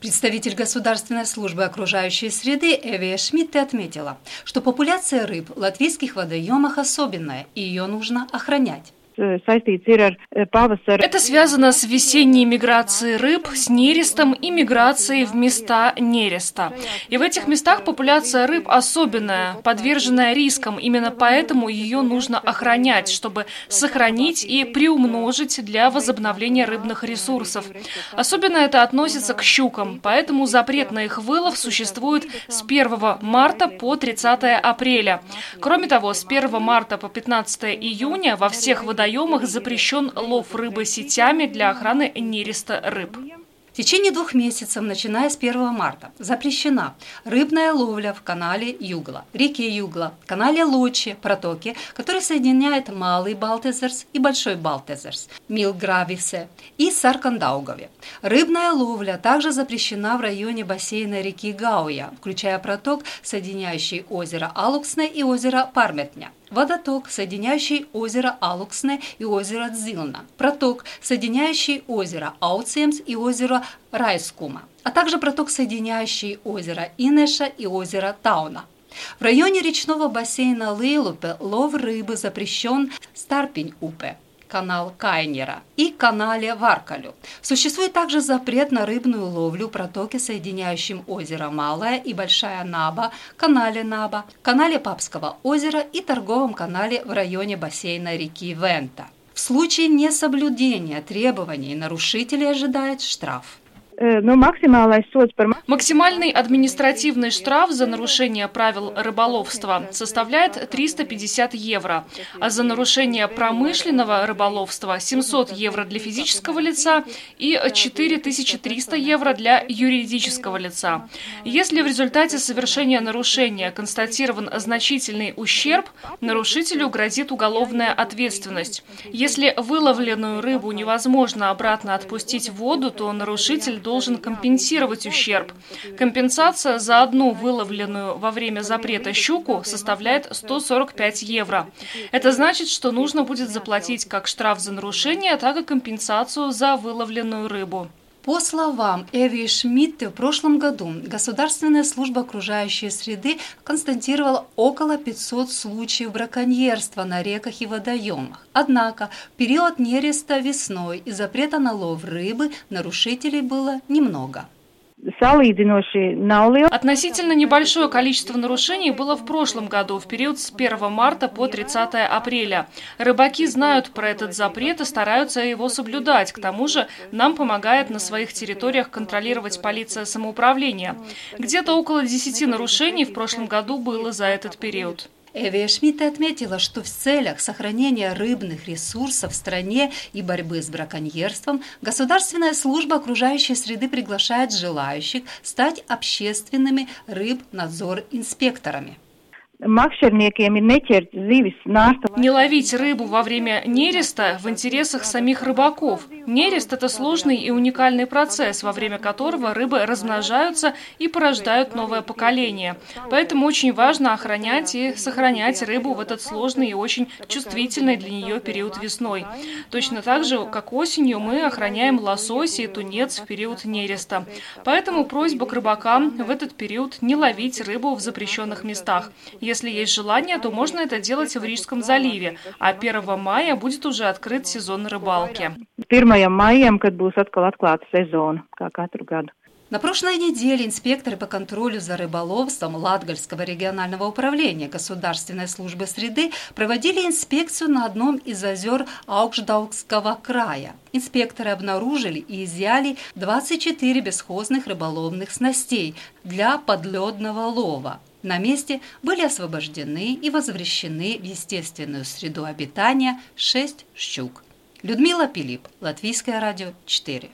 Представитель Государственной службы окружающей среды Эвия Шмидт отметила, что популяция рыб в латвийских водоемах особенная, и ее нужно охранять. Э, э, Это связано с весенней миграцией рыб, с нерестом и миграцией в места нереста. И в этих местах популяция рыб особенная, подверженная рискам. Именно поэтому ее нужно охранять, чтобы сохранить и приумножить для возобновления рыбных ресурсов. Особенно это относится к щукам, поэтому запрет на их вылов существует с 1 марта по 30 апреля. Кроме того, с 1 марта по 15 июня во всех водоемах водоемах запрещен лов рыбы сетями для охраны нереста рыб. В течение двух месяцев, начиная с 1 марта, запрещена рыбная ловля в канале Югла, реке Югла, канале Лучи, протоке, который соединяет Малый Балтезерс и Большой Балтезерс, Милгрависе и Саркандаугове. Рыбная ловля также запрещена в районе бассейна реки Гауя, включая проток, соединяющий озеро Алуксне и озеро Парметня водоток, соединяющий озеро Алуксне и озеро Дзилна, проток, соединяющий озеро Ауцемс и озеро Райскума, а также проток, соединяющий озеро Инеша и озеро Тауна. В районе речного бассейна Лейлупе лов рыбы запрещен Старпень-Упе канал Кайнера, и канале Варкалю. Существует также запрет на рыбную ловлю в протоке, соединяющем озеро Малая и Большая Наба, канале Наба, канале Папского озера и торговом канале в районе бассейна реки Вента. В случае несоблюдения требований нарушителей ожидает штраф. Максимальный соц par... Максимальный административный штраф за нарушение правил рыболовства составляет 350 евро, а за нарушение промышленного рыболовства 700 евро для физического лица и 4300 евро для юридического лица. Если в результате совершения нарушения констатирован значительный ущерб, нарушителю грозит уголовная ответственность. Если выловленную рыбу невозможно обратно отпустить в воду, то нарушитель должен должен компенсировать ущерб. Компенсация за одну выловленную во время запрета щуку составляет 145 евро. Это значит, что нужно будет заплатить как штраф за нарушение, так и компенсацию за выловленную рыбу. По словам Эви Шмидта, в прошлом году Государственная служба окружающей среды констатировала около 500 случаев браконьерства на реках и водоемах. Однако в период нереста весной и запрета на лов рыбы нарушителей было немного. Относительно небольшое количество нарушений было в прошлом году, в период с 1 марта по 30 апреля. Рыбаки знают про этот запрет и стараются его соблюдать. К тому же нам помогает на своих территориях контролировать полиция самоуправления. Где-то около 10 нарушений в прошлом году было за этот период. Эвия Шмидт отметила, что в целях сохранения рыбных ресурсов в стране и борьбы с браконьерством Государственная служба окружающей среды приглашает желающих стать общественными рыбнадзор-инспекторами. Не ловить рыбу во время нереста в интересах самих рыбаков. Нерест – это сложный и уникальный процесс, во время которого рыбы размножаются и порождают новое поколение. Поэтому очень важно охранять и сохранять рыбу в этот сложный и очень чувствительный для нее период весной. Точно так же, как осенью, мы охраняем лосось и тунец в период нереста. Поэтому просьба к рыбакам в этот период не ловить рыбу в запрещенных местах. Если есть желание, то можно это делать в Рижском заливе, а 1 мая будет уже открыт сезон рыбалки. 1 мая, kad būs atkal atklāta sezona, kā katru gadu. На прошлой неделе инспекторы по контролю за рыболовством Латгальского регионального управления Государственной службы среды проводили инспекцию на одном из озер Аукшдаукского края. Инспекторы обнаружили и изъяли 24 бесхозных рыболовных снастей для подледного лова. На месте были освобождены и возвращены в естественную среду обитания шесть щук. Людмила Пилип, Латвийское радио 4.